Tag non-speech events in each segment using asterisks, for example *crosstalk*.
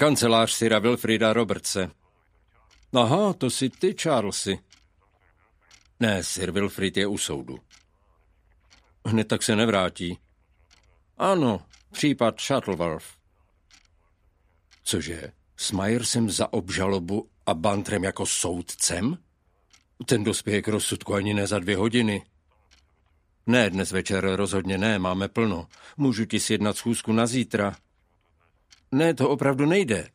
Kancelář Sira Wilfrida Robertse. Aha, to si ty, Charlesy. Ne, Sir Wilfrid je u soudu. Hned tak se nevrátí. Ano, případ Shuttleworth. Cože, s Myersem za obžalobu a Bantrem jako soudcem? Ten dospěje k rozsudku ani ne za dvě hodiny. Ne, dnes večer rozhodně ne, máme plno. Můžu ti sjednat schůzku na zítra. Ne, to opravdu nejde.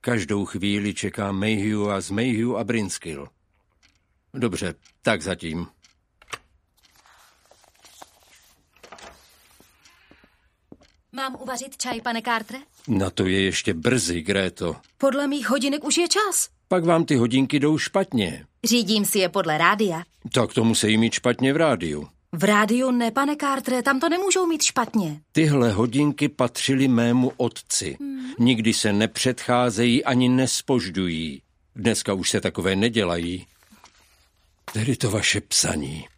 Každou chvíli čeká Mayhew a z Mayhew a Brinskill. Dobře, tak zatím. Mám uvařit čaj, pane Carter? Na to je ještě brzy, Gréto. Podle mých hodinek už je čas. Pak vám ty hodinky jdou špatně. Řídím si je podle rádia. Tak to musí mít špatně v rádiu. V rádiu ne, pane Carter, tam to nemůžou mít špatně. Tyhle hodinky patřily mému otci. Hmm. Nikdy se nepředcházejí ani nespoždují. Dneska už se takové nedělají. Tedy to vaše psaní.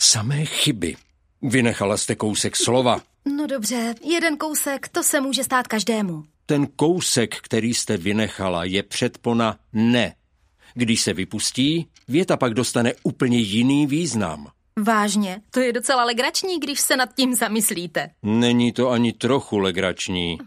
Samé chyby. Vynechala jste kousek slova. No dobře, jeden kousek, to se může stát každému. Ten kousek, který jste vynechala, je předpona ne. Když se vypustí, věta pak dostane úplně jiný význam. Vážně, to je docela legrační, když se nad tím zamyslíte. Není to ani trochu legrační.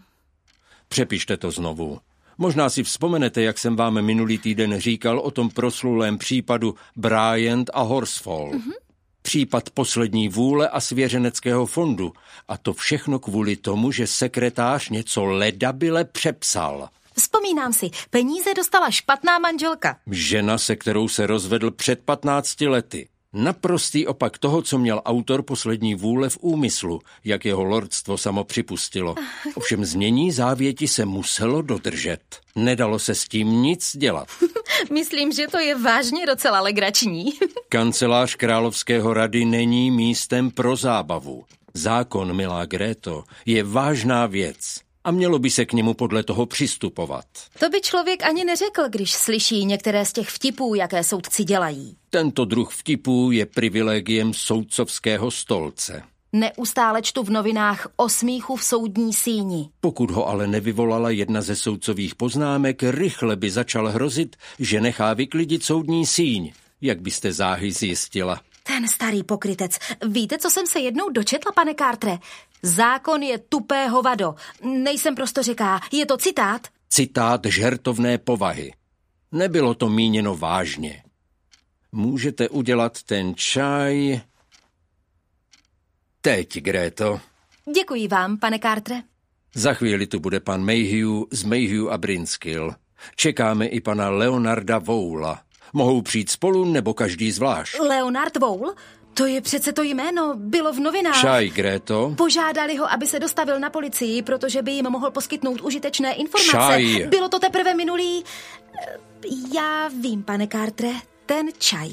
Přepište to znovu. Možná si vzpomenete, jak jsem vám minulý týden říkal o tom proslulém případu Bryant a Horsfall. Mm-hmm. Případ poslední vůle a svěřeneckého fondu. A to všechno kvůli tomu, že sekretář něco ledabile přepsal. Vzpomínám si, peníze dostala špatná manželka. Žena, se kterou se rozvedl před 15 lety. Naprostý opak toho, co měl autor poslední vůle v úmyslu, jak jeho lordstvo samo připustilo. Ovšem znění závěti se muselo dodržet. Nedalo se s tím nic dělat. *laughs* Myslím, že to je vážně docela legrační. *laughs* Kancelář Královského rady není místem pro zábavu. Zákon, milá Gréto, je vážná věc a mělo by se k němu podle toho přistupovat. To by člověk ani neřekl, když slyší některé z těch vtipů, jaké soudci dělají. Tento druh vtipů je privilegiem soudcovského stolce. Neustále čtu v novinách o smíchu v soudní síni. Pokud ho ale nevyvolala jedna ze soudcových poznámek, rychle by začal hrozit, že nechá vyklidit soudní síň, jak byste záhy zjistila. Ten starý pokrytec. Víte, co jsem se jednou dočetla, pane Cartre? Zákon je tupé hovado. Nejsem říká. Je to citát? Citát žertovné povahy. Nebylo to míněno vážně. Můžete udělat ten čaj... Teď, Gréto. Děkuji vám, pane Cartre. Za chvíli tu bude pan Mayhew z Mayhew a Brinskill. Čekáme i pana Leonarda Voula. Mohou přijít spolu nebo každý zvlášť. Leonard Voul? To je přece to jméno, bylo v novinách. Šaj, Gréto. Požádali ho, aby se dostavil na policii, protože by jim mohl poskytnout užitečné informace. Šaj. Bylo to teprve minulý... Já vím, pane Cartre, ten čaj.